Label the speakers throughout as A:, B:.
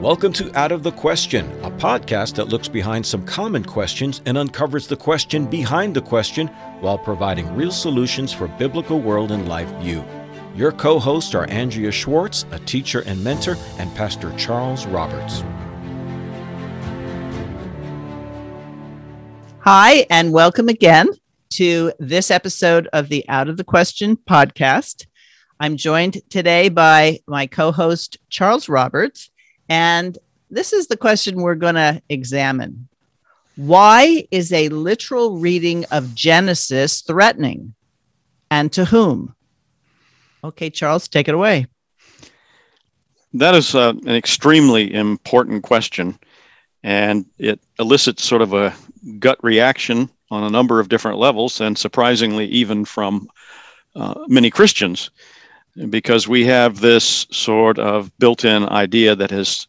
A: Welcome to Out of the Question, a podcast that looks behind some common questions and uncovers the question behind the question while providing real solutions for biblical world and life view. Your co hosts are Andrea Schwartz, a teacher and mentor, and Pastor Charles Roberts.
B: Hi, and welcome again to this episode of the Out of the Question podcast. I'm joined today by my co host, Charles Roberts. And this is the question we're going to examine. Why is a literal reading of Genesis threatening? And to whom? Okay, Charles, take it away.
C: That is uh, an extremely important question. And it elicits sort of a gut reaction on a number of different levels, and surprisingly, even from uh, many Christians because we have this sort of built-in idea that has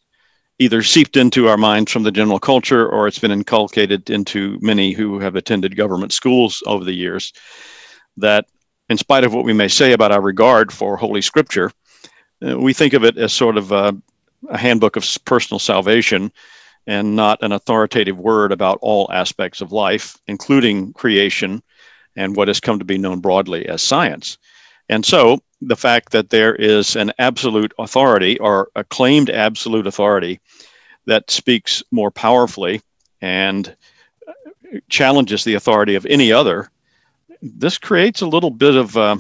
C: either seeped into our minds from the general culture or it's been inculcated into many who have attended government schools over the years that in spite of what we may say about our regard for holy scripture uh, we think of it as sort of a, a handbook of personal salvation and not an authoritative word about all aspects of life including creation and what has come to be known broadly as science. And so the fact that there is an absolute authority or a claimed absolute authority that speaks more powerfully and challenges the authority of any other, this creates a little bit of, uh,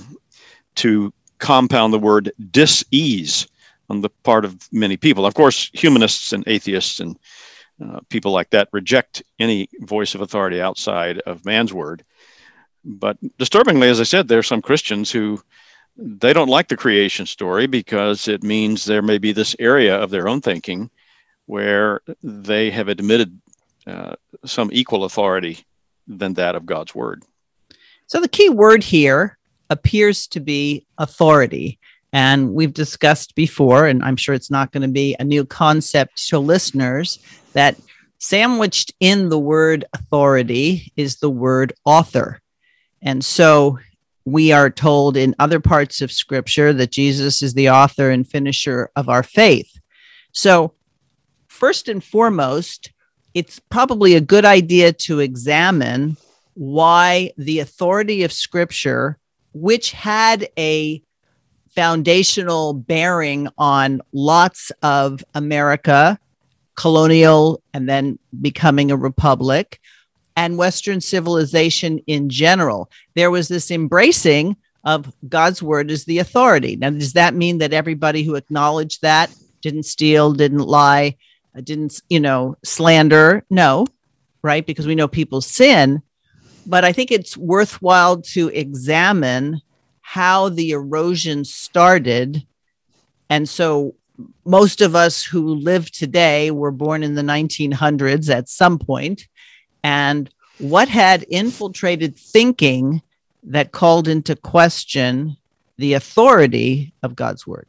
C: to compound the word, dis-ease on the part of many people. Of course, humanists and atheists and uh, people like that reject any voice of authority outside of man's word. But disturbingly, as I said, there are some Christians who they don't like the creation story because it means there may be this area of their own thinking where they have admitted uh, some equal authority than that of God's word.
B: So the key word here appears to be authority. And we've discussed before, and I'm sure it's not going to be a new concept to listeners, that sandwiched in the word authority is the word author. And so we are told in other parts of scripture that Jesus is the author and finisher of our faith. So, first and foremost, it's probably a good idea to examine why the authority of scripture, which had a foundational bearing on lots of America, colonial and then becoming a republic, and Western civilization in general. There was this embracing of God's word as the authority. Now, does that mean that everybody who acknowledged that didn't steal, didn't lie, uh, didn't, you know, slander? No, right? Because we know people sin. But I think it's worthwhile to examine how the erosion started. And so most of us who live today were born in the 1900s at some point and what had infiltrated thinking that called into question the authority of God's word.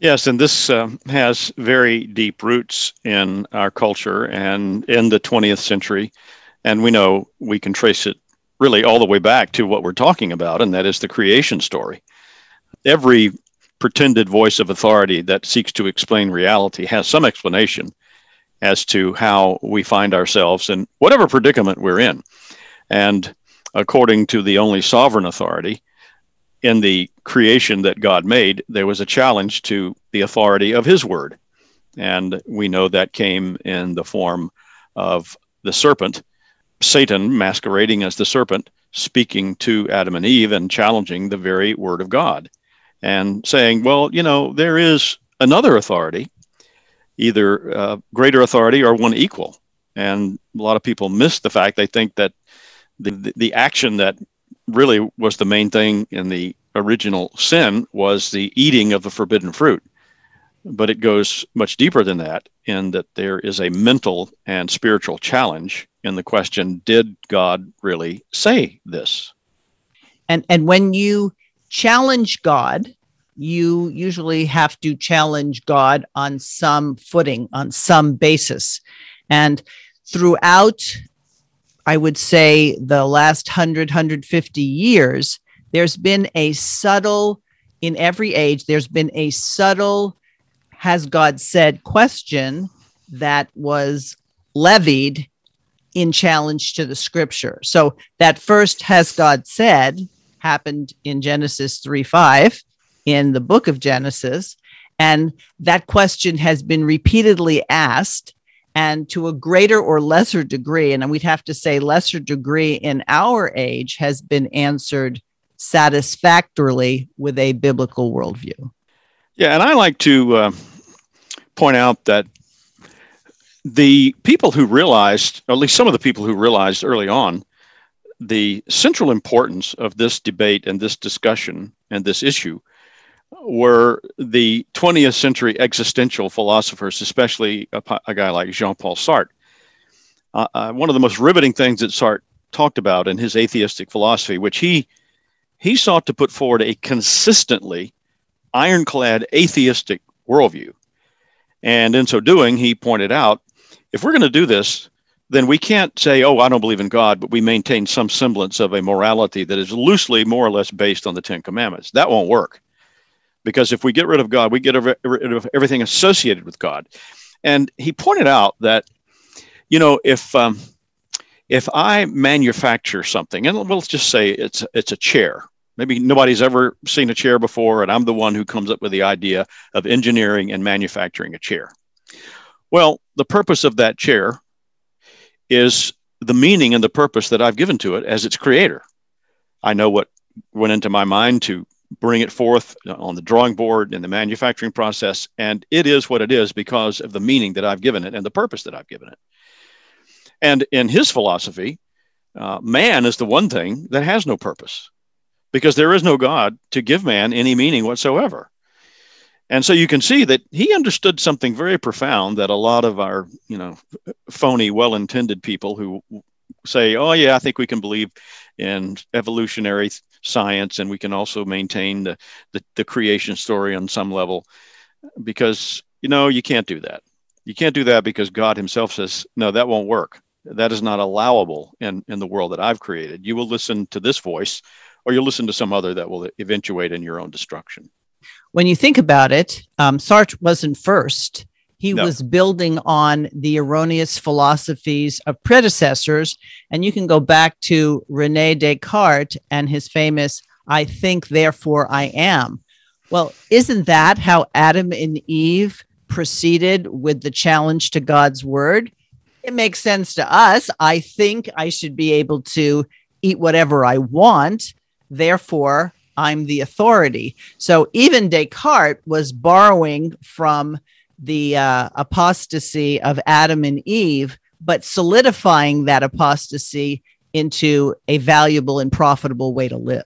C: Yes, and this uh, has very deep roots in our culture and in the 20th century. And we know we can trace it really all the way back to what we're talking about, and that is the creation story. Every pretended voice of authority that seeks to explain reality has some explanation as to how we find ourselves in whatever predicament we're in. And according to the only sovereign authority, in the creation that God made, there was a challenge to the authority of His word. And we know that came in the form of the serpent, Satan masquerading as the serpent, speaking to Adam and Eve and challenging the very word of God and saying, well, you know, there is another authority either uh, greater authority or one equal. And a lot of people miss the fact they think that the, the, action that really was the main thing in the original sin was the eating of the forbidden fruit. But it goes much deeper than that, in that there is a mental and spiritual challenge in the question Did God really say this?
B: And, and when you challenge God, you usually have to challenge God on some footing, on some basis. And throughout, I would say, the last 100, 150 years, there's been a subtle, in every age, there's been a subtle has God said question that was levied in challenge to the scripture. So that first has God said happened in Genesis 3 5 in the book of Genesis. And that question has been repeatedly asked and to a greater or lesser degree, and we'd have to say lesser degree in our age, has been answered satisfactorily with a biblical worldview.
C: Yeah, and I like to uh, point out that the people who realized, at least some of the people who realized early on, the central importance of this debate and this discussion and this issue were the 20th century existential philosophers, especially a, a guy like Jean Paul Sartre. Uh, uh, one of the most riveting things that Sartre talked about in his atheistic philosophy, which he he sought to put forward a consistently ironclad atheistic worldview. And in so doing, he pointed out if we're going to do this, then we can't say, oh, I don't believe in God, but we maintain some semblance of a morality that is loosely, more or less based on the Ten Commandments. That won't work. Because if we get rid of God, we get rid of everything associated with God. And he pointed out that, you know, if um, if I manufacture something, and let's just say it's it's a chair, maybe nobody's ever seen a chair before, and I'm the one who comes up with the idea of engineering and manufacturing a chair. Well, the purpose of that chair is the meaning and the purpose that I've given to it as its creator. I know what went into my mind to bring it forth on the drawing board in the manufacturing process, and it is what it is because of the meaning that I've given it and the purpose that I've given it. And in his philosophy, uh, man is the one thing that has no purpose because there is no God to give man any meaning whatsoever. And so you can see that he understood something very profound that a lot of our, you know, phony, well-intended people who say, "Oh yeah, I think we can believe in evolutionary science and we can also maintain the, the, the creation story on some level," because you know you can't do that. You can't do that because God Himself says, "No, that won't work. That is not allowable in in the world that I've created. You will listen to this voice, or you'll listen to some other that will eventuate in your own destruction."
B: when you think about it, um, Sartre wasn't first. He no. was building on the erroneous philosophies of predecessors. And you can go back to Rene Descartes and his famous, I think, therefore I am. Well, isn't that how Adam and Eve proceeded with the challenge to God's word? It makes sense to us. I think I should be able to eat whatever I want. Therefore, I'm the authority. So even Descartes was borrowing from the uh, apostasy of Adam and Eve, but solidifying that apostasy into a valuable and profitable way to live.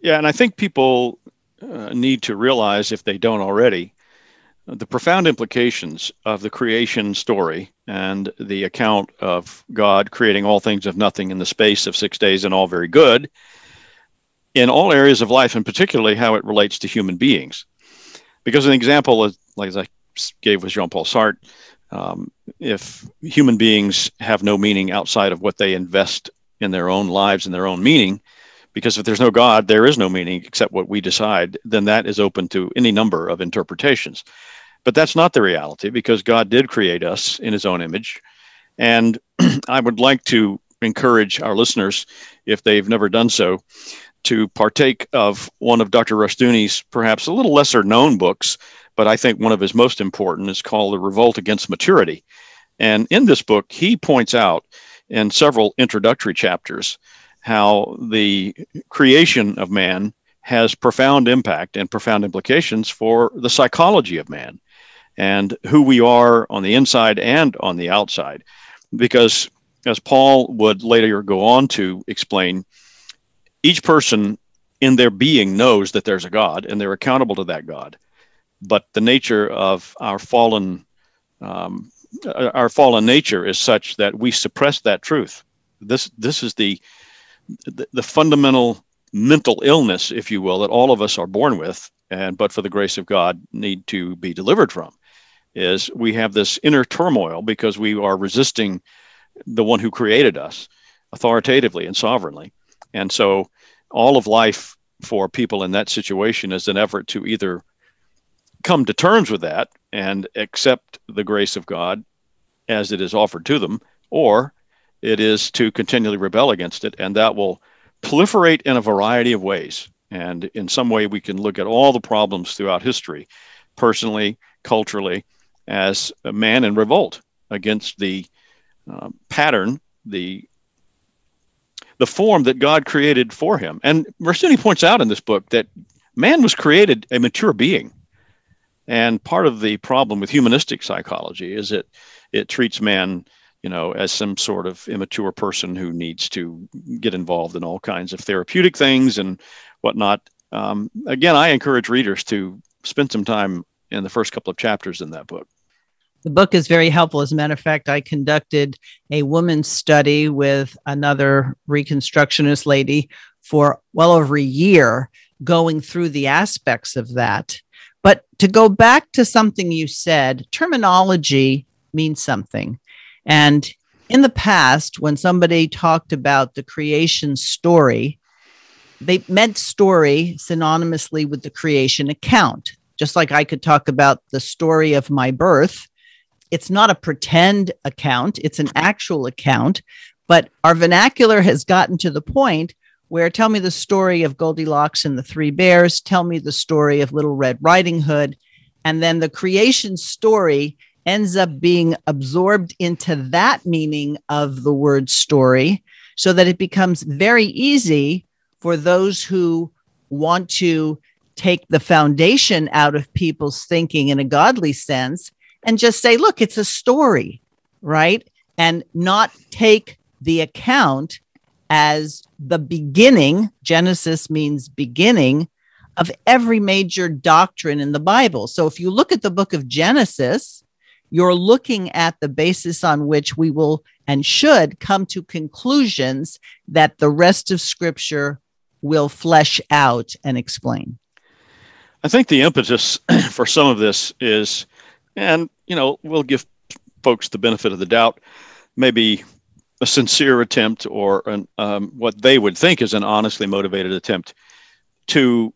C: Yeah, and I think people uh, need to realize, if they don't already, the profound implications of the creation story and the account of God creating all things of nothing in the space of six days and all very good in all areas of life, and particularly how it relates to human beings. Because an example, is, like as I gave with Jean Paul Sartre, um, if human beings have no meaning outside of what they invest in their own lives and their own meaning, because if there's no God, there is no meaning except what we decide, then that is open to any number of interpretations. But that's not the reality because God did create us in his own image. And I would like to encourage our listeners, if they've never done so, to partake of one of Dr. Rushdoony's perhaps a little lesser known books, but I think one of his most important is called The Revolt Against Maturity. And in this book, he points out in several introductory chapters how the creation of man has profound impact and profound implications for the psychology of man and who we are on the inside and on the outside. Because as Paul would later go on to explain, each person in their being knows that there's a God and they're accountable to that God. But the nature of our fallen um, our fallen nature is such that we suppress that truth. This this is the, the the fundamental mental illness, if you will, that all of us are born with, and but for the grace of God need to be delivered from. Is we have this inner turmoil because we are resisting the one who created us authoritatively and sovereignly. And so all of life for people in that situation is an effort to either come to terms with that and accept the grace of God as it is offered to them, or it is to continually rebel against it, and that will proliferate in a variety of ways. And in some way, we can look at all the problems throughout history, personally, culturally, as a man in revolt against the uh, pattern, the the form that God created for him. And Rushdoony points out in this book that man was created a mature being. And part of the problem with humanistic psychology is that it treats man, you know, as some sort of immature person who needs to get involved in all kinds of therapeutic things and whatnot. Um, again, I encourage readers to spend some time in the first couple of chapters in that book.
B: The book is very helpful. As a matter of fact, I conducted a woman's study with another Reconstructionist lady for well over a year, going through the aspects of that. But to go back to something you said, terminology means something. And in the past, when somebody talked about the creation story, they meant story synonymously with the creation account. Just like I could talk about the story of my birth it's not a pretend account, it's an actual account. But our vernacular has gotten to the point where tell me the story of Goldilocks and the Three Bears, tell me the story of Little Red Riding Hood. And then the creation story ends up being absorbed into that meaning of the word story so that it becomes very easy for those who want to take the foundation out of people's thinking in a godly sense and just say, look, it's a story, right? And not take the account as the beginning. Genesis means beginning of every major doctrine in the Bible. So if you look at the book of Genesis, you're looking at the basis on which we will and should come to conclusions that the rest of scripture will flesh out and explain.
C: I think the impetus for some of this is and, you know, we'll give folks the benefit of the doubt, maybe a sincere attempt or an, um, what they would think is an honestly motivated attempt to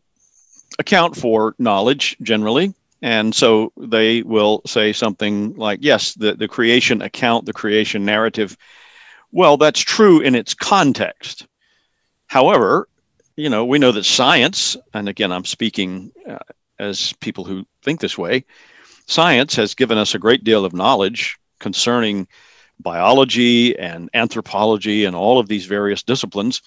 C: account for knowledge generally. And so they will say something like, yes, the, the creation account, the creation narrative. Well, that's true in its context. However, you know, we know that science, and again, I'm speaking uh, as people who think this way, science has given us a great deal of knowledge concerning biology and anthropology and all of these various disciplines.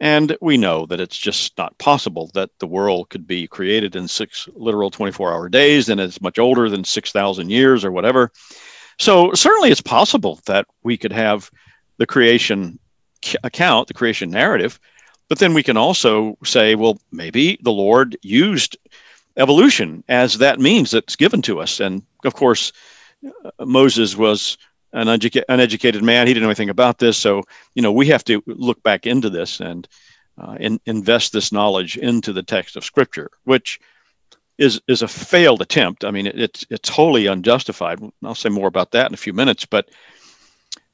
C: And we know that it's just not possible that the world could be created in six literal 24 hour days and it's much older than 6,000 years or whatever. So, certainly it's possible that we could have the creation account, the creation narrative, but then we can also say, well, maybe the Lord used evolution as that means that's given to us. And of course, uh, Moses was an uneducated, man. He didn't know anything about this. So, you know, we have to look back into this and uh, in, invest this knowledge into the text of Scripture, which is is a failed attempt. I mean, it, it's it's wholly unjustified. I'll say more about that in a few minutes. But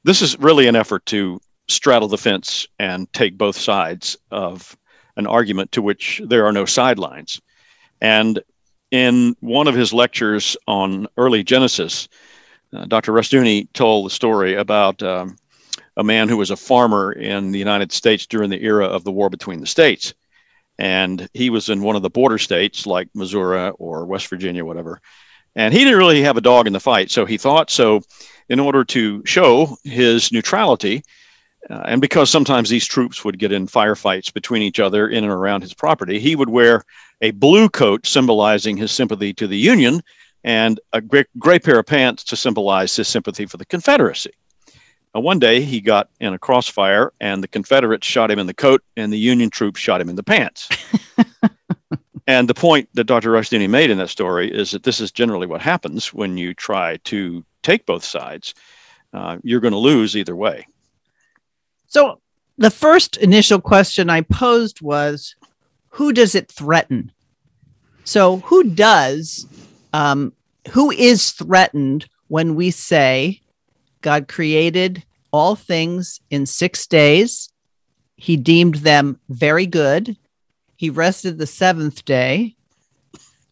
C: this is really an effort to straddle the fence and take both sides of an argument to which there are no sidelines. And in one of his lectures on early Genesis, uh, Dr. Rushdoony told the story about um, a man who was a farmer in the United States during the era of the war between the states. And he was in one of the border states like Missouri or West Virginia, whatever. And he didn't really have a dog in the fight. So he thought so, in order to show his neutrality, uh, and because sometimes these troops would get in firefights between each other in and around his property, he would wear a blue coat symbolizing his sympathy to the Union and a gray, gray pair of pants to symbolize his sympathy for the Confederacy. Now, one day he got in a crossfire and the Confederates shot him in the coat and the Union troops shot him in the pants. and the point that Dr. Rushdoony made in that story is that this is generally what happens when you try to take both sides. Uh, you're going to lose either way.
B: So the first initial question I posed was who does it threaten? So who does, um, who is threatened when we say God created all things in six days? He deemed them very good. He rested the seventh day.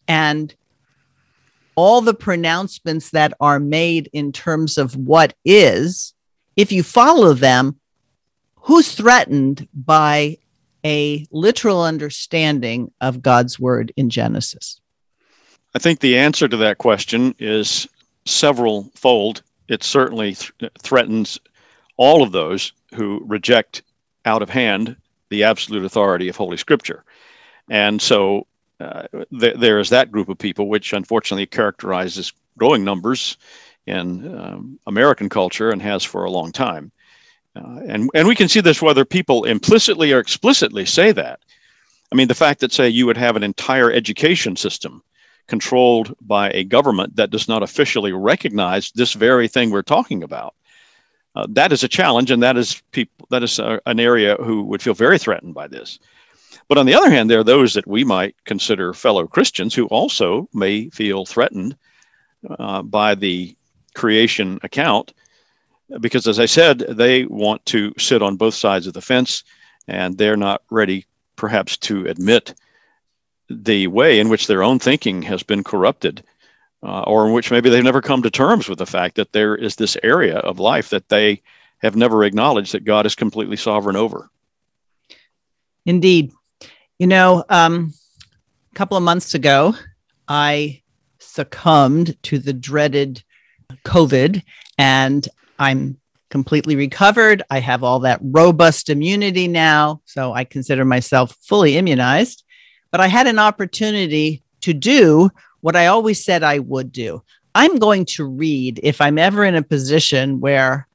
B: And all the pronouncements that are made in terms of what is, if you follow them, who's threatened by a literal understanding of God's word in Genesis?
C: I think the answer to that question is several fold. It certainly th- threatens all of those who reject out of hand the absolute authority of Holy Scripture. And so uh, th- there is that group of people, which unfortunately characterizes growing numbers in um, American culture and has for a long time. Uh, and, and we can see this whether people implicitly or explicitly say that. I mean, the fact that, say, you would have an entire education system controlled by a government that does not officially recognize this very thing we're talking about. Uh, that is a challenge, and that is people. That is a, an area who would feel very threatened by this. But on the other hand, there are those that we might consider fellow Christians who also may feel threatened uh, by the creation account, because as I said, they want to sit on both sides of the fence, and they're not ready, perhaps, to admit the way in which their own thinking has been corrupted, uh, or in which maybe they've never come to terms with the fact that there is this area of life that they have never acknowledged that God is completely sovereign over.
B: Indeed. You know, um, a couple of months ago, I succumbed to the dreaded COVID, and I'm completely recovered. I have all that robust immunity now, so I consider myself fully immunized but I had an opportunity to do what I always said I would do. I'm going to read if I'm ever in a position where,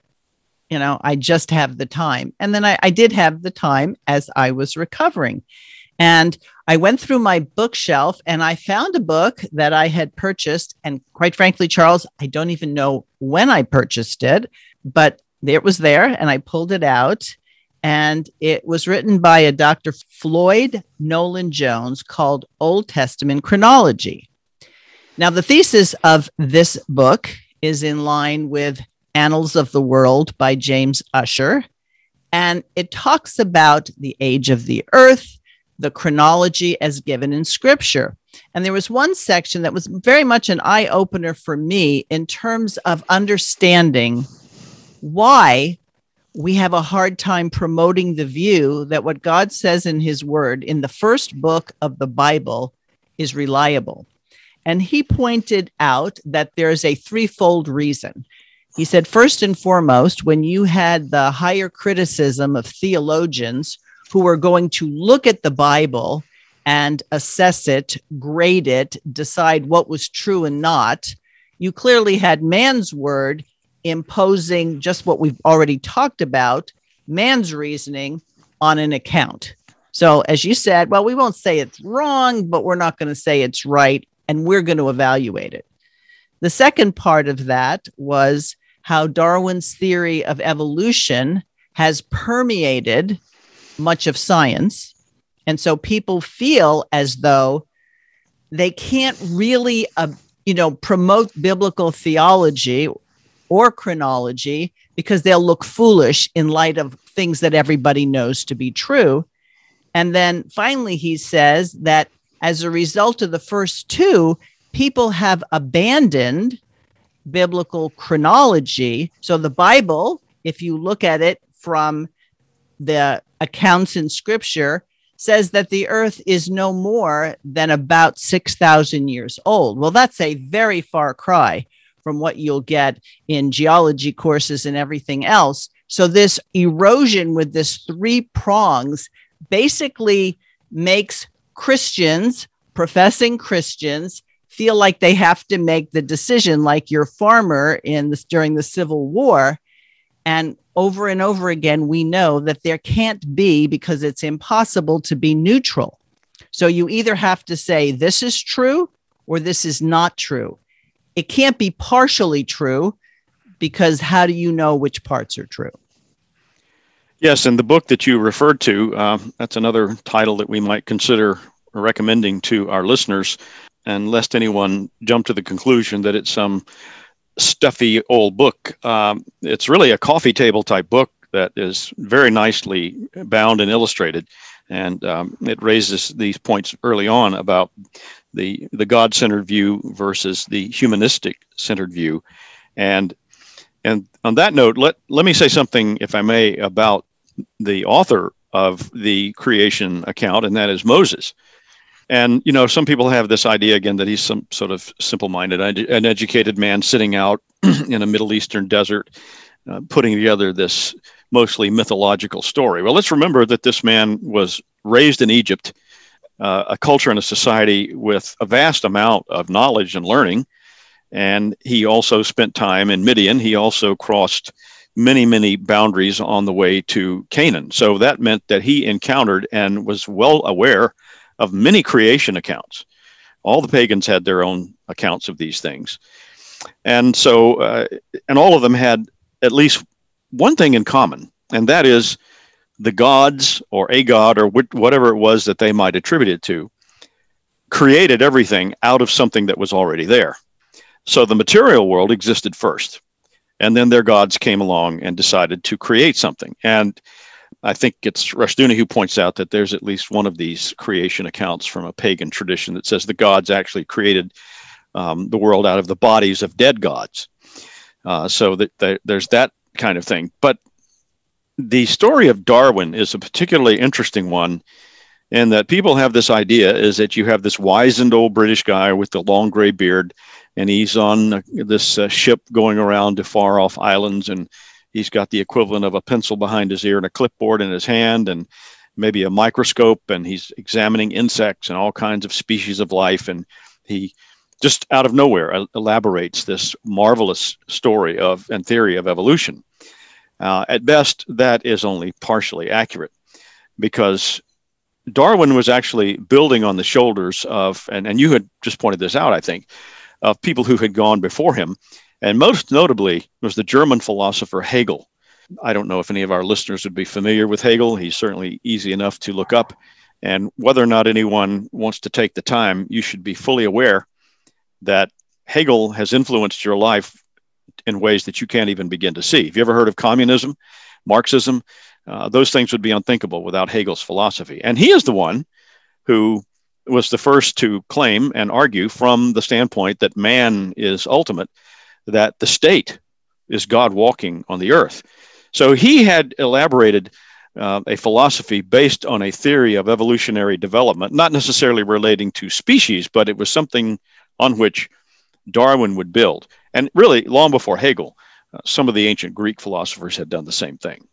B: you know, I just have the time. And then I, I did have the time as I was recovering. And I went through my bookshelf and I found a book that I had purchased. And quite frankly, Charles, I don't even know when I purchased it, but it was there and I pulled it out and it was written by a Dr. Floyd Nolen Jones called Old Testament Chronology. Now, the thesis of this book is in line with Annals of the World by James Ussher. and it talks about the age of the earth, the chronology as given in scripture. And there was one section that was very much an eye opener for me in terms of understanding why we have a hard time promoting the view that what God says in his word in the first book of the Bible is reliable. And he pointed out that there's a threefold reason. He said, first and foremost, when you had the higher criticism of theologians who were going to look at the Bible and assess it, grade it, decide what was true and not, you clearly had man's word imposing just what we've already talked about man's reasoning on an account. So, as you said, well, we won't say it's wrong, but we're not going to say it's right, and we're going to evaluate it. The second part of that was how Darwin's theory of evolution has permeated much of science. And so people feel as though they can't really, uh, you know, promote biblical theology or chronology because they'll look foolish in light of things that everybody knows to be true. And then finally, he says that as a result of the first two, people have abandoned biblical chronology. So the Bible, if you look at it from the accounts in scripture, says that the earth is no more than about 6,000 years old. Well, that's a very far cry from what you'll get in geology courses and everything else. So, this erosion with this three prongs basically makes Christians, professing Christians, feel like they have to make the decision, like your farmer in this during the Civil War. And over and over again, we know that there can't be because it's impossible to be neutral. So you either have to say this is true or this is not true it can't be partially true because how do you know which parts are true?
C: Yes, and the book that you referred to, uh, that's another title that we might consider recommending to our listeners. And lest anyone jump to the conclusion that it's some stuffy old book, um, it's really a coffee table type book that is very nicely bound and illustrated. And um, it raises these points early on about the the God-centered view versus the humanistic-centered view, and and on that note, let let me say something, if I may, about the author of the creation account, and that is Moses. And you know, some people have this idea again that he's some sort of simple-minded, an educated man sitting out in a Middle Eastern desert, uh, putting together this mostly mythological story. Well, let's remember that this man was raised in Egypt, uh, a culture and a society with a vast amount of knowledge and learning. And he also spent time in Midian. He also crossed many, many boundaries on the way to Canaan. So that meant that he encountered and was well aware of many creation accounts. All the pagans had their own accounts of these things. And so, uh, and all of them had at least one thing in common, and that is the gods or a god or whatever it was that they might attribute it to created everything out of something that was already there. So the material world existed first, and then their gods came along and decided to create something. And I think it's Rushdoony who points out that there's at least one of these creation accounts from a pagan tradition that says the gods actually created um, the world out of the bodies of dead gods. Uh, so that, there's that kind of thing. But the story of Darwin is a particularly interesting one in that people have this idea is that you have this wizened old British guy with the long gray beard, and he's on this uh, ship going around to far off islands, and he's got the equivalent of a pencil behind his ear and a clipboard in his hand, and maybe a microscope, and he's examining insects and all kinds of species of life, and he just out of nowhere elaborates this marvelous story of and theory of evolution. Uh, at best, that is only partially accurate because Darwin was actually building on the shoulders of, and, and you had just pointed this out, I think, of people who had gone before him. And most notably was the German philosopher Hegel. I don't know if any of our listeners would be familiar with Hegel. He's certainly easy enough to look up. And whether or not anyone wants to take the time, you should be fully aware that Hegel has influenced your life in ways that you can't even begin to see. Have you ever heard of communism, Marxism? Uh, those things would be unthinkable without Hegel's philosophy. And he is the one who was the first to claim and argue from the standpoint that man is ultimate, that the state is God walking on the earth. So he had elaborated uh, a philosophy based on a theory of evolutionary development, not necessarily relating to species, but it was something on which Darwin would build. And really, long before Hegel, uh, some of the ancient Greek philosophers had done the same thing.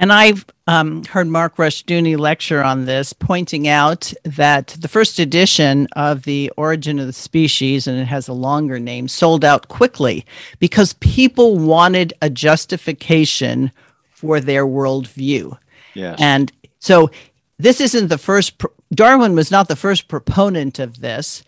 B: And I've um, heard Mark Rushdoony lecture on this, pointing out that the first edition of The Origin of the Species, and it has a longer name, sold out quickly because people wanted a justification for their worldview.
C: Yes.
B: And so this isn't the first, Darwin was not the first proponent of this.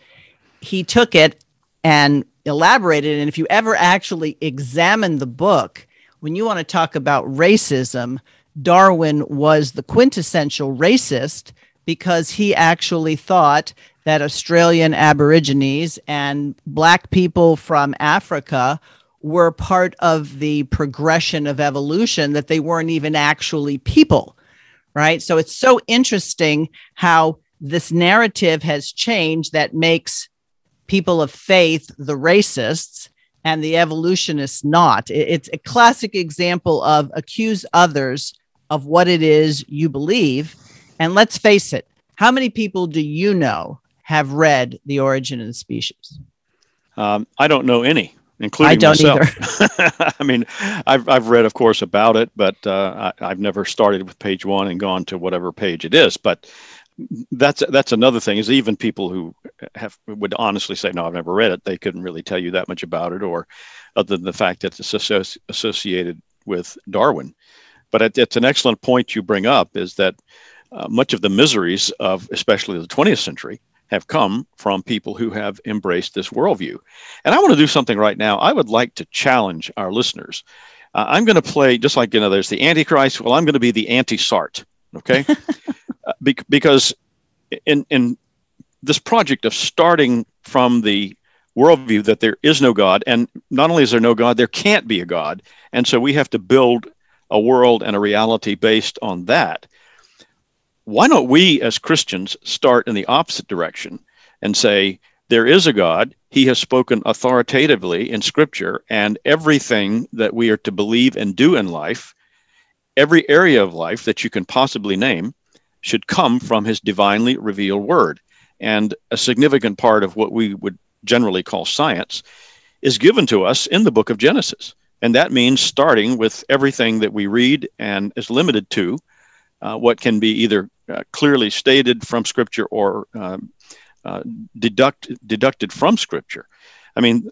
B: He took it and elaborated. And if you ever actually examine the book, when you want to talk about racism, Darwin was the quintessential racist because he actually thought that Australian Aborigines and Black people from Africa were part of the progression of evolution, that they weren't even actually people, right? So it's so interesting how this narrative has changed that makes people of faith the racists and the evolutionists not. It's a classic example of accuse others of what it is you believe. And let's face it, how many people do you know have read The Origin of the Species?
C: Um, I don't know any, including I
B: don't
C: myself. either. I mean, I've, I've read, of course, about it, but uh, I, I've never started with page one and gone to whatever page it is. But that's that's another thing is even people who have would honestly say no i've never read it they couldn't really tell you that much about it or other than the fact that it's associ- associated with darwin. But it, it's an excellent point you bring up is that uh, much of the miseries of especially the 20th century have come from people who have embraced this worldview. And i want to do something right now. I would like to challenge our listeners. Uh, i'm going to play just like you know there's the antichrist. Well i'm going to be the anti-Sartre okay Uh, because in in this project of starting from the worldview that there is no God, and not only is there no God, there can't be a God, and so we have to build a world and a reality based on that. why don't we as Christians start in the opposite direction and say, there is a God. He has spoken authoritatively in Scripture, and everything that we are to believe and do in life, every area of life that you can possibly name, should come from His divinely revealed Word. And a significant part of what we would generally call science is given to us in the book of Genesis. And that means starting with everything that we read and is limited to uh, what can be either uh, clearly stated from Scripture or um, uh, deduct, deducted from Scripture. I mean,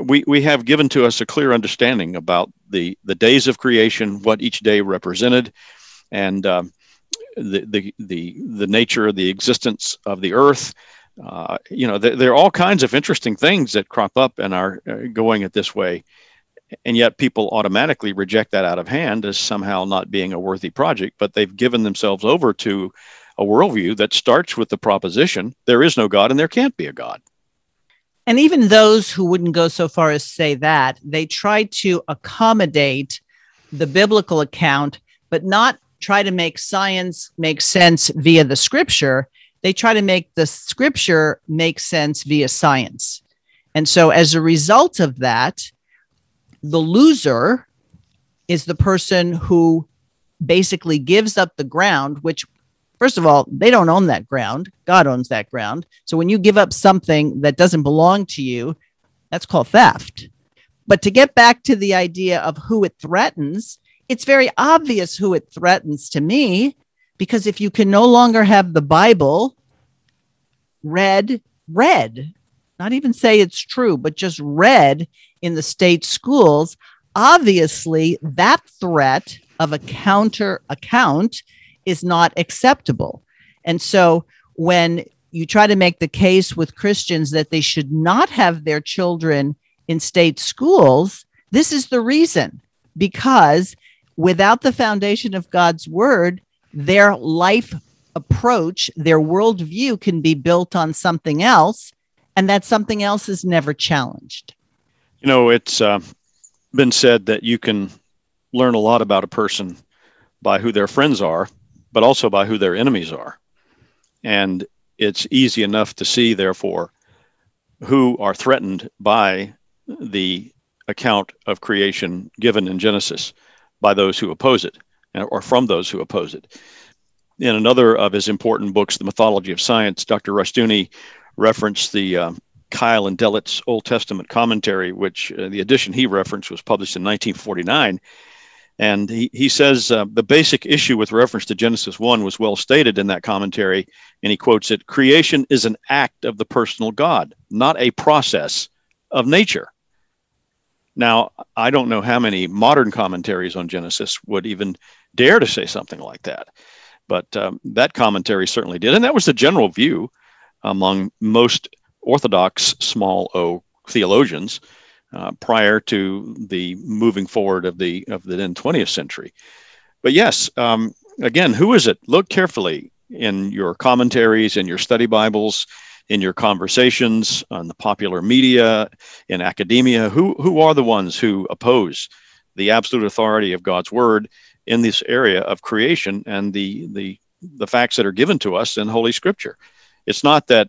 C: we, we have given to us a clear understanding about the, the days of creation, what each day represented, and um, the, the, the, the nature of the existence of the earth. Uh, you know, there, there, are all kinds of interesting things that crop up and are uh, going it this way. And yet people automatically reject that out of hand as somehow not being a worthy project, but they've given themselves over to a worldview that starts with the proposition there is no God and there can't be a God.
B: And even those who wouldn't go so far as say that, they try to accommodate the biblical account, but not try to make science make sense via the scripture. They try to make the scripture make sense via science. And so, as a result of that, the loser is the person who basically gives up the ground, which First of all, they don't own that ground. God owns that ground. So when you give up something that doesn't belong to you, that's called theft. But to get back to the idea of who it threatens, it's very obvious who it threatens to me because if you can no longer have the Bible read, read, not even say it's true, but just read in the state schools, obviously that threat of a counter account is not acceptable. And so when you try to make the case with Christians that they should not have their children in state schools, this is the reason because without the foundation of God's word, their life approach, their worldview can be built on something else, and that something else is never challenged.
C: You know, it's uh, been said that you can learn a lot about a person by who their friends are but also by who their enemies are. And it's easy enough to see, therefore, who are threatened by the account of creation given in Genesis by those who oppose it, or from those who oppose it. In another of his important books, The Mythology of Science, Dr. Rushdoony referenced the uh, Keil and Delitzsch Old Testament commentary, which uh, the edition he referenced was published in 1949 and he, he says uh, the basic issue with reference to Genesis 1 was well stated in that commentary. And he quotes it Creation is an act of the personal God, not a process of nature. Now, I don't know how many modern commentaries on Genesis would even dare to say something like that. But um, that commentary certainly did. And that was the general view among most Orthodox small o theologians uh, prior to the moving forward of the of the then 20th century. But yes, um, again, who is it? Look carefully in your commentaries, in your study Bibles, in your conversations on the popular media, in academia. Who who are the ones who oppose the absolute authority of God's word in this area of creation and the the the facts that are given to us in Holy Scripture? It's not that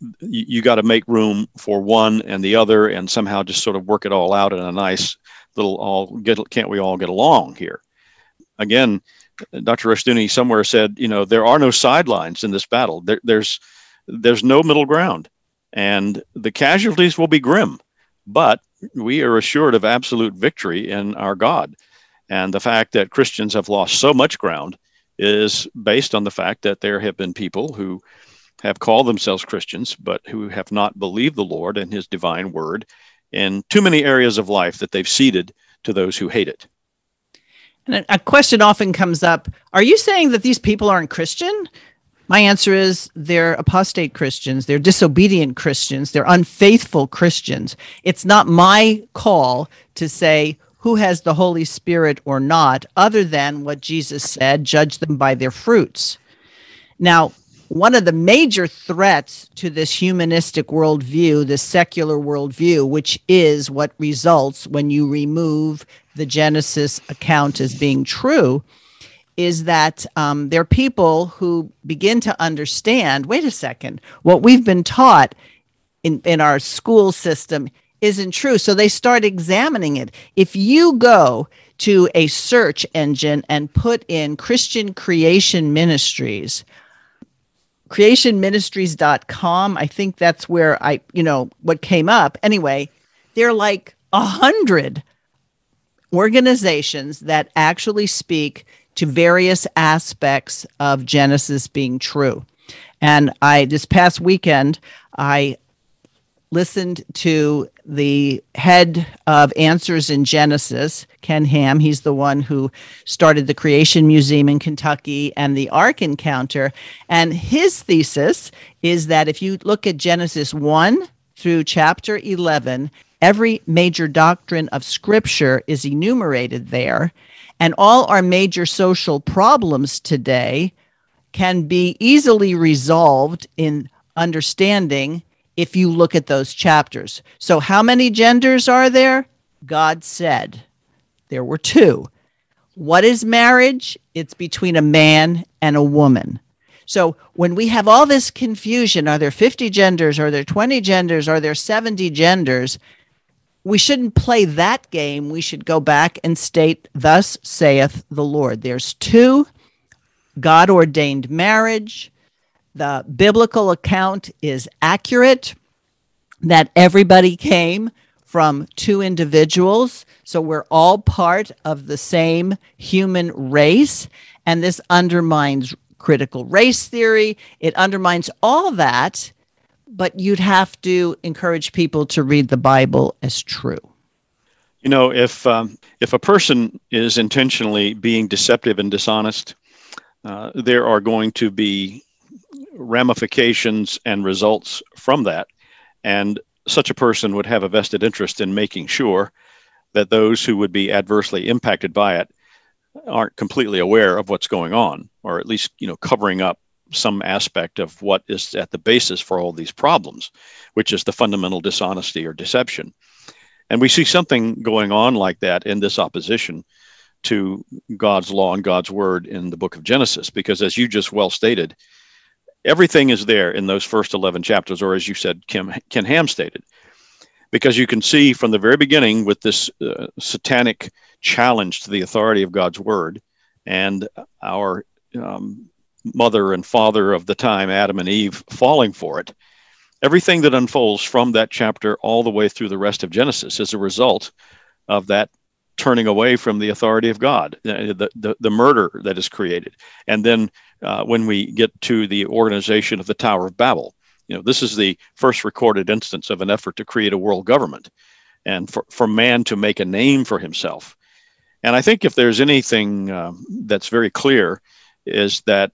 C: you, you got to make room for one and the other and somehow just sort of work it all out in a nice little all get can't we all get along here? Again dr rushdoony somewhere said you know there are no sidelines in this battle. There, there's there's no middle ground. And the casualties will be grim but we are assured of absolute victory in our god. And the fact that christians have lost so much ground is based on the fact that there have been people who have called themselves Christians, but who have not believed the Lord and his divine word in too many areas of life that they've ceded to those who hate it.
B: And a question often comes up Are you saying that these people aren't Christian? My answer is they're apostate Christians, they're disobedient Christians, they're unfaithful Christians. It's not my call to say who has the Holy Spirit or not, other than what Jesus said judge them by their fruits. Now, one of the major threats to this humanistic worldview, this secular worldview, which is what results when you remove the Genesis account as being true, is that um, there are people who begin to understand wait a second, what we've been taught in, in our school system isn't true. So they start examining it. If you go to a search engine and put in Christian Creation Ministries, creationministries.com, I think that's where I, you know, what came up. Anyway, they're like a hundred organizations that actually speak to various aspects of Genesis being true. And I, this past weekend, I listened to the head of Answers in Genesis, Ken Ham. He's the one who started the Creation Museum in Kentucky and the Ark Encounter. And his thesis is that if you look at Genesis 1 through chapter 11, every major doctrine of Scripture is enumerated there. And all our major social problems today can be easily resolved in understanding if you look at those chapters. So, how many genders are there? God said there were two. What is marriage? It's between a man and a woman. So, when we have all this confusion are there 50 genders? Are there 20 genders? Are there 70 genders? We shouldn't play that game. We should go back and state, Thus saith the Lord. There's two God ordained marriage the biblical account is accurate, that everybody came from two individuals. So we're all part of the same human race. And this undermines critical race theory. It undermines all that. But you'd have to encourage people to read the Bible as true.
C: You know, if um, if a person is intentionally being deceptive and dishonest, uh, there are going to be ramifications and results from that. And such a person would have a vested interest in making sure that those who would be adversely impacted by it aren't completely aware of what's going on, or at least you know covering up some aspect of what is at the basis for all these problems, which is the fundamental dishonesty or deception. And we see something going on like that in this opposition to God's law and God's word in the book of Genesis, because as you just well stated, everything is there in those first 11 chapters, or as you said, Kim, Ken Ham stated, because you can see from the very beginning with this uh, satanic challenge to the authority of God's word and our um, mother and father of the time, Adam and Eve, falling for it. Everything that unfolds from that chapter all the way through the rest of Genesis is a result of that turning away from the authority of God, the, the, the murder that is created. And then uh, when we get to the organization of the Tower of Babel, you know, this is the first recorded instance of an effort to create a world government and for, for man to make a name for himself. And I think if there's anything um, that's very clear, is that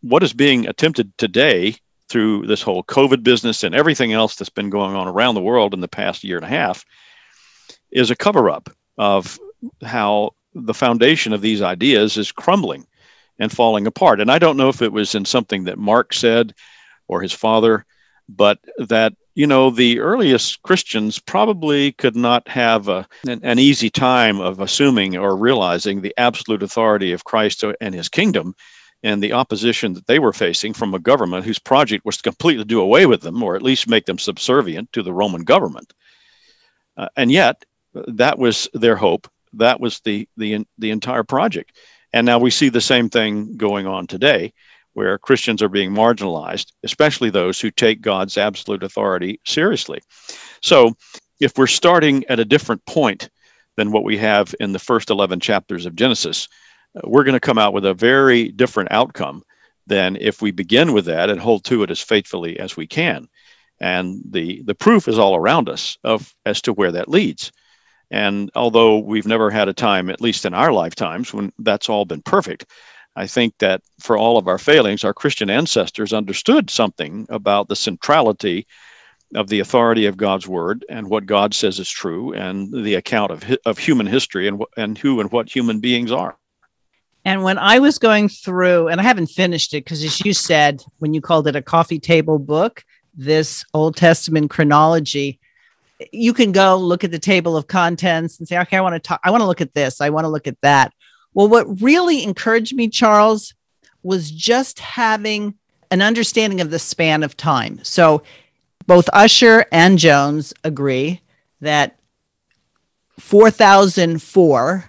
C: what is being attempted today through this whole COVID business and everything else that's been going on around the world in the past year and a half is a cover up of how the foundation of these ideas is crumbling and falling apart. And I don't know if it was in something that Mark said or his father, but that, you know, the earliest Christians probably could not have a, an, an easy time of assuming or realizing the absolute authority of Christ and his kingdom and the opposition that they were facing from a government whose project was to completely do away with them or at least make them subservient to the Roman government. Uh, and yet, that was their hope. That was the the the entire project. And now we see the same thing going on today, where Christians are being marginalized, especially those who take God's absolute authority seriously. So, if we're starting at a different point than what we have in the first 11 chapters of Genesis, uh, we're going to come out with a very different outcome than if we begin with that and hold to it as faithfully as we can. And the the proof is all around us of as to where that leads. And although we've never had a time, at least in our lifetimes, when that's all been perfect, I think that for all of our failings, our Christian ancestors understood something about the centrality of the authority of God's word and what God says is true and the account of, of human history and, and who and what human beings are.
B: And when I was going through, and I haven't finished it because, as you said, when you called it a coffee table book, this Old Testament chronology, you can go look at the table of contents and say, okay, I want to talk, I want to look at this, I want to look at that. Well, what really encouraged me, Charles, was just having an understanding of the span of time. So both Ussher and Jones agree that 4004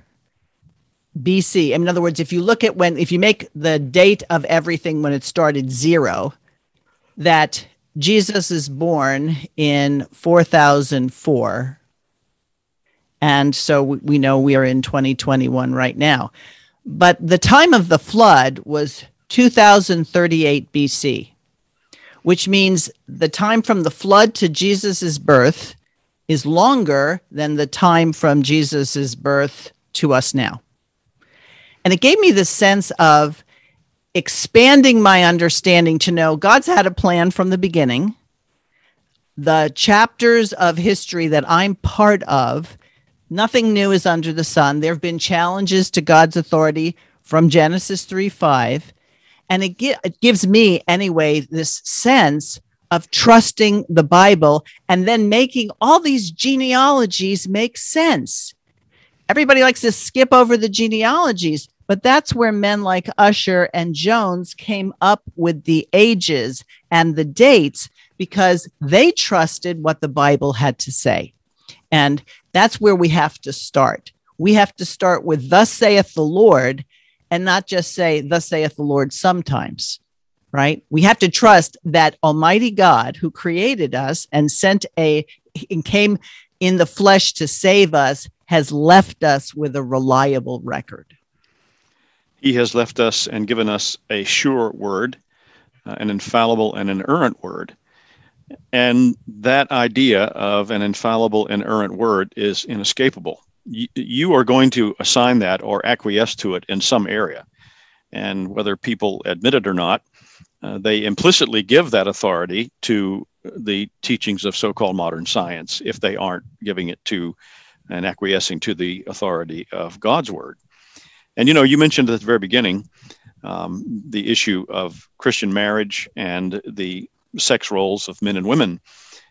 B: BC, in other words, if you look at when, if you make the date of everything when it started zero, that Jesus is born in 4004. And so we know we are in 2021 right now. But the time of the flood was 2038 BC, which means the time from the flood to Jesus's birth is longer than the time from Jesus's birth to us now. And it gave me the sense of expanding my understanding to know God's had a plan from the beginning. The chapters of history that I'm part of, nothing new is under the sun. There have been challenges to God's authority from Genesis 3 5. And it, it gives me, anyway, this sense of trusting the Bible and then making all these genealogies make sense. Everybody likes to skip over the genealogies, but that's where men like Ussher and Jones came up with the ages and the dates because they trusted what the Bible had to say. And that's where we have to start. We have to start with, Thus saith the Lord, and not just say, Thus saith the Lord sometimes, right? We have to trust that Almighty God, who created us and sent a, and came in the flesh to save us, has left us with a reliable record.
C: He has left us and given us a sure word, uh, an infallible and inerrant word. And that idea of an infallible and inerrant word is inescapable. You, you are going to assign that or acquiesce to it in some area. And whether people admit it or not, uh, they implicitly give that authority to the teachings of so called modern science if they aren't giving it to and acquiescing to the authority of God's word. And you know, you mentioned at the very beginning um, the issue of Christian marriage and the sex roles of men and women.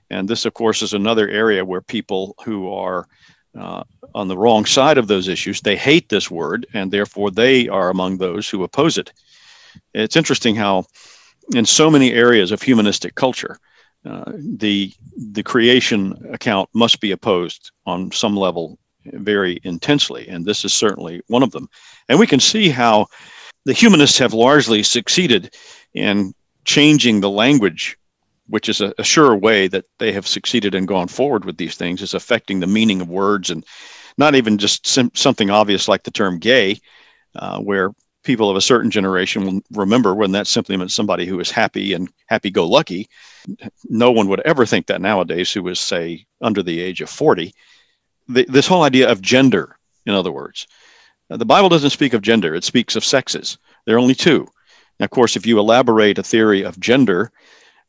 C: And this, of course, is another area where people who are uh, on the wrong side of those issues, they hate this word, and therefore they are among those who oppose it. It's interesting how, in so many areas of humanistic culture, uh, the the creation account must be opposed on some level very intensely, and this is certainly one of them. And we can see how the humanists have largely succeeded in changing the language, which is a, a sure way that they have succeeded and gone forward with these things, is affecting the meaning of words and not even just sim- something obvious like the term gay, uh, where people of a certain generation will remember when that simply meant somebody who was happy and happy go lucky. No one would ever think that nowadays who was, say, under the age of 40 the, this whole idea of gender, in other words. the Bible doesn't speak of gender, it speaks of sexes. There are only two. Now, of course, if you elaborate a theory of gender,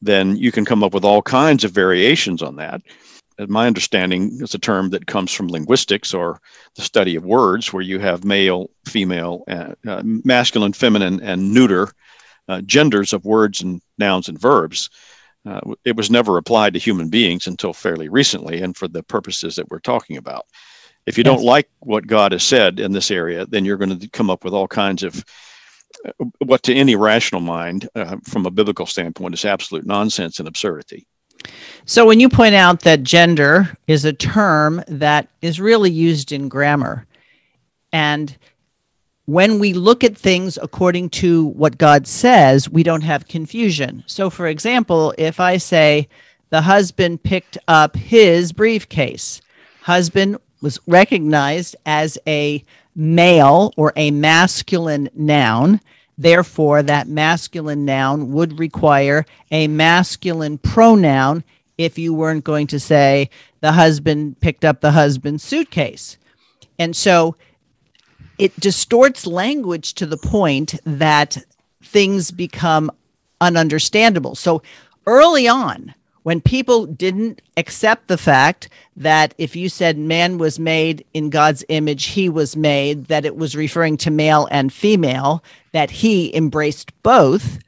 C: then you can come up with all kinds of variations on that. My understanding is a term that comes from linguistics or the study of words, where you have male, female, uh, masculine, feminine, and neuter uh, genders of words and nouns and verbs. Uh, it was never applied to human beings until fairly recently, and for the purposes that we're talking about. If you yes. don't like what God has said in this area, then you're going to come up with all kinds of uh, what, to any rational mind, uh, from a biblical standpoint, is absolute nonsense and absurdity.
B: So, when you point out that gender is a term that is really used in grammar, and when we look at things according to what God says, we don't have confusion. So, for example, if I say the husband picked up his briefcase, husband was recognized as a male or a masculine noun. Therefore, that masculine noun would require a masculine pronoun if you weren't going to say the husband picked up the husband's suitcase. And so it distorts language to the point that things become ununderstandable. So early on, when people didn't accept the fact that if you said man was made in God's image, he was made, that it was referring to male and female, that he embraced both.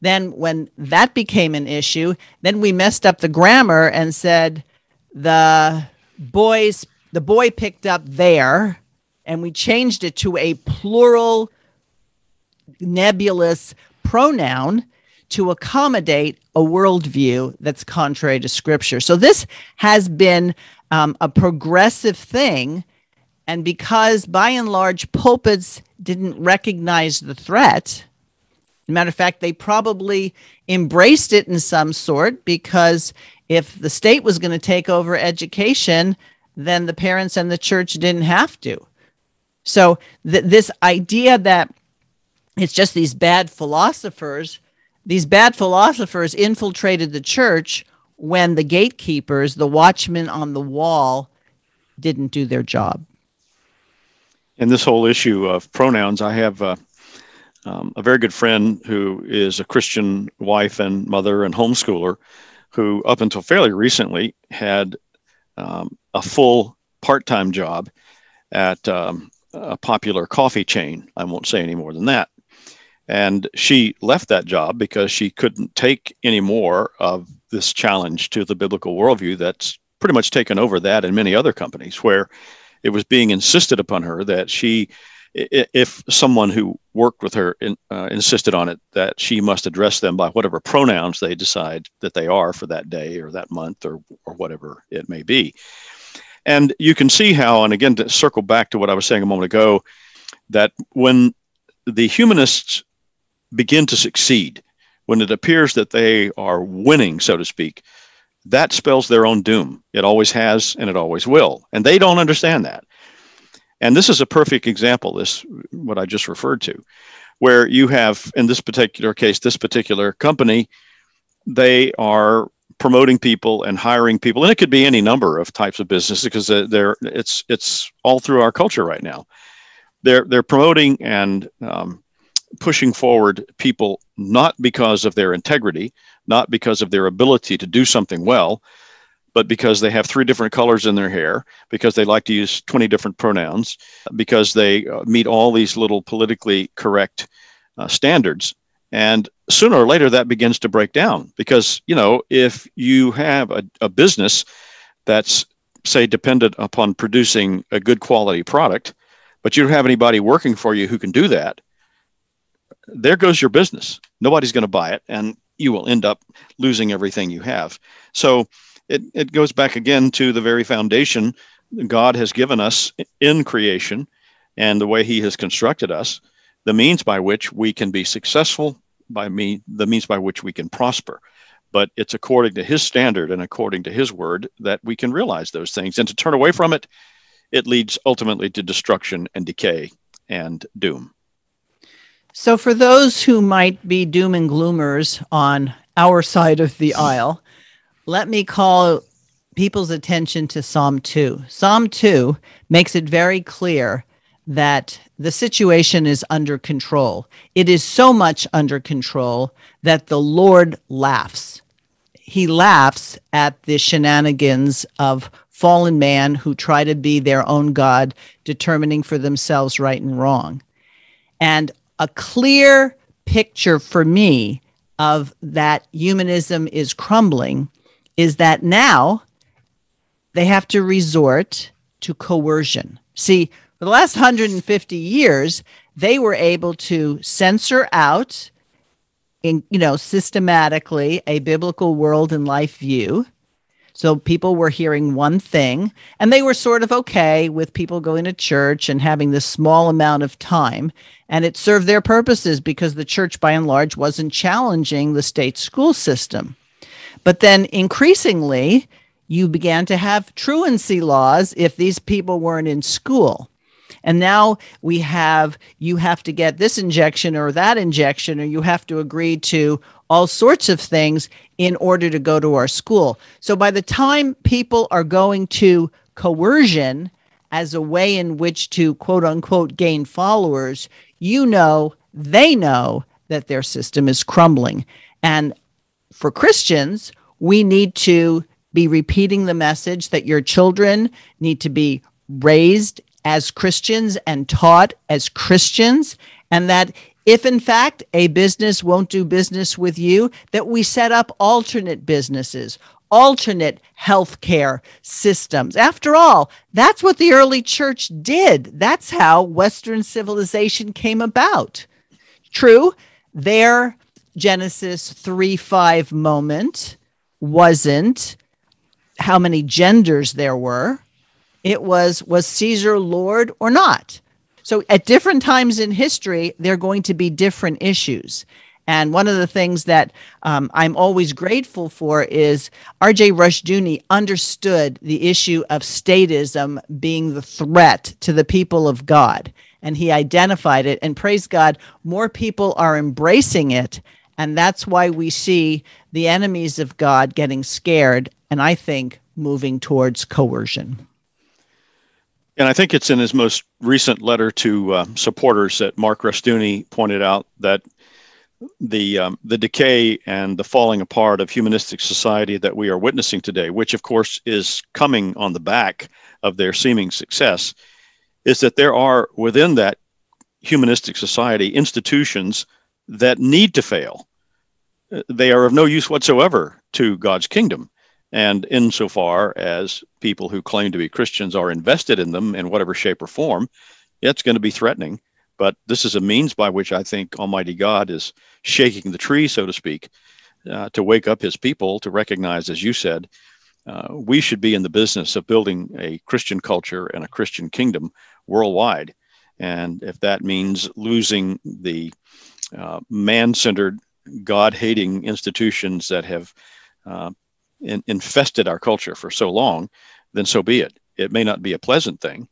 B: Then, when that became an issue, then we messed up the grammar and said the boys, the boy picked up there and we changed it to a plural nebulous pronoun to accommodate a worldview that's contrary to scripture. So this has been um, a progressive thing. And because by and large pulpits didn't recognize the threat, matter of fact, they probably embraced it in some sort because if the state was going to take over education, then the parents and the church didn't have to. So, th- this idea that it's just these bad philosophers, these bad philosophers infiltrated the church when the gatekeepers, the watchmen on the wall, didn't do their job.
C: And this whole issue of pronouns, I have uh, um, a very good friend who is a Christian wife and mother and homeschooler who, up until fairly recently, had um, a full part time job at um, a popular coffee chain. I won't say any more than that. And she left that job because she couldn't take any more of this challenge to the biblical worldview that's pretty much taken over that and many other companies where it was being insisted upon her that she if someone who worked with her in, uh, insisted on it that she must address them by whatever pronouns they decide that they are for that day or that month or, or whatever it may be. And you can see how, and again, to circle back to what I was saying a moment ago, that when the humanists begin to succeed, when it appears that they are winning, so to speak, that spells their own doom. It always has and it always will. And they don't understand that. And this is a perfect example, this what I just referred to, where you have, in this particular case, this particular company, they are promoting people and hiring people, and it could be any number of types of businesses because they're it's it's all through our culture right now. They're they're promoting and um, pushing forward people not because of their integrity, not because of their ability to do something well, but because they have three different colors in their hair, because they like to use 20 different pronouns, because they uh, meet all these little politically correct uh, standards. And sooner or later, that begins to break down because, you know, if you have a, a business that's, say, dependent upon producing a good quality product, but you don't have anybody working for you who can do that, there goes your business. Nobody's going to buy it, and you will end up losing everything you have. So, it, it goes back again to the very foundation God has given us in creation and the way He has constructed us, the means by which we can be successful, by me, the means by which we can prosper. But it's according to His standard and according to His word that we can realize those things. And to turn away from it, it leads ultimately to destruction and decay and doom.
B: So, for those who might be doom and gloomers on our side of the aisle, let me call people's attention to Psalm 2. Psalm 2 makes it very clear that the situation is under control. It is so much under control that the Lord laughs. He laughs at the shenanigans of fallen man who try to be their own God, determining for themselves right and wrong. And a clear picture for me of that humanism is crumbling is that now they have to resort to coercion. See, for the last 150 years, they were able to censor out in you know systematically a biblical world and life view so people were hearing one thing and they were sort of okay with people going to church and having this small amount of time and it served their purposes because the church by and large wasn't challenging the state school system but then increasingly, you began to have truancy laws if these people weren't in school. And now we have you have to get this injection or that injection, or you have to agree to all sorts of things in order to go to our school. So by the time people are going to coercion as a way in which to quote unquote gain followers, you know, they know that their system is crumbling. And for Christians, we need to be repeating the message that your children need to be raised as Christians and taught as Christians, and that if in fact a business won't do business with you, that we set up alternate businesses, alternate healthcare systems. After all, that's what the early church did. That's how Western civilization came about. True, their Genesis 3 5 moment wasn't how many genders there were. It was, was Caesar Lord or not? So at different times in history, there are going to be different issues. And one of the things that um, I'm always grateful for is R.J. Rushdoony understood the issue of statism being the threat to the people of God. And he identified it. And praise God, more people are embracing it. And that's why we see the enemies of God getting scared. And I think moving towards coercion.
C: And I think it's in his most recent letter to uh, supporters that Mark Rushdoony pointed out that the um, the decay and the falling apart of humanistic society that we are witnessing today, which of course is coming on the back of their seeming success, is that there are within that humanistic society institutions that need to fail. They are of no use whatsoever to God's kingdom. And insofar as people who claim to be Christians are invested in them in whatever shape or form, it's going to be threatening. But this is a means by which I think Almighty God is shaking the tree, so to speak, uh, to wake up his people to recognize, as you said, uh, we should be in the business of building a Christian culture and a Christian kingdom worldwide. And if that means losing the uh, man centered, God hating institutions that have uh, in- infested our culture for so long, then so be it. It may not be a pleasant thing,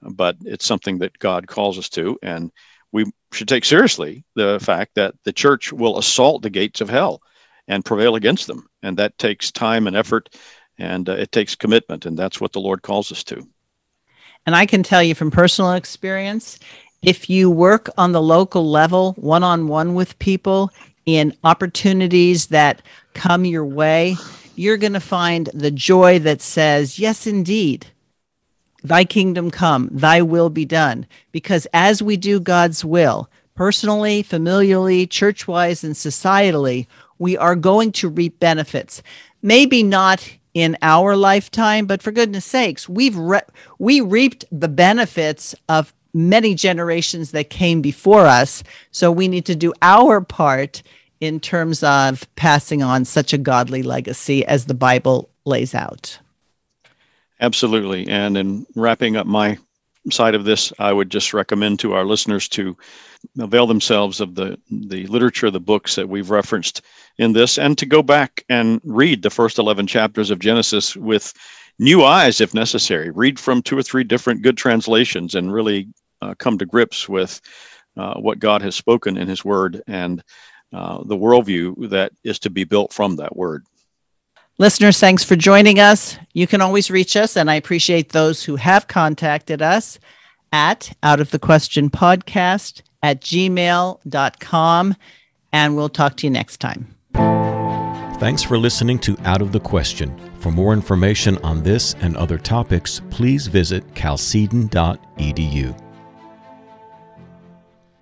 C: but it's something that God calls us to. And we should take seriously the fact that the church will assault the gates of hell and prevail against them. And that takes time and effort and uh, it takes commitment. And that's what the Lord calls us to.
B: And I can tell you from personal experience if you work on the local level, one on one with people in opportunities that come your way, you're going to find the joy that says, Yes, indeed, Thy kingdom come, thy will be done. Because as we do God's will, personally, familially, church wise, and societally, we are going to reap benefits. Maybe not in our lifetime, but for goodness sakes, we've re- we reaped the benefits of many generations that came before us. So we need to do our part in terms of passing on such a godly legacy as the Bible lays out.
C: Absolutely. And in wrapping up my side of this, I would just recommend to our listeners to avail themselves of the, the literature, the books that we've referenced in this, and to go back and read the first 11 chapters of Genesis with new eyes if necessary. Read from two or three different good translations and really uh, come to grips with uh, what God has spoken in His Word and uh, the worldview that is to be built from that Word.
B: Listeners, thanks for joining us. You can always reach us, and I appreciate those who have contacted us at Out of the Question Podcast at gmail.com. And we'll talk to you next time.
A: Thanks for listening to Out of the Question. For more information on this and other topics, please visit chalcedon.edu.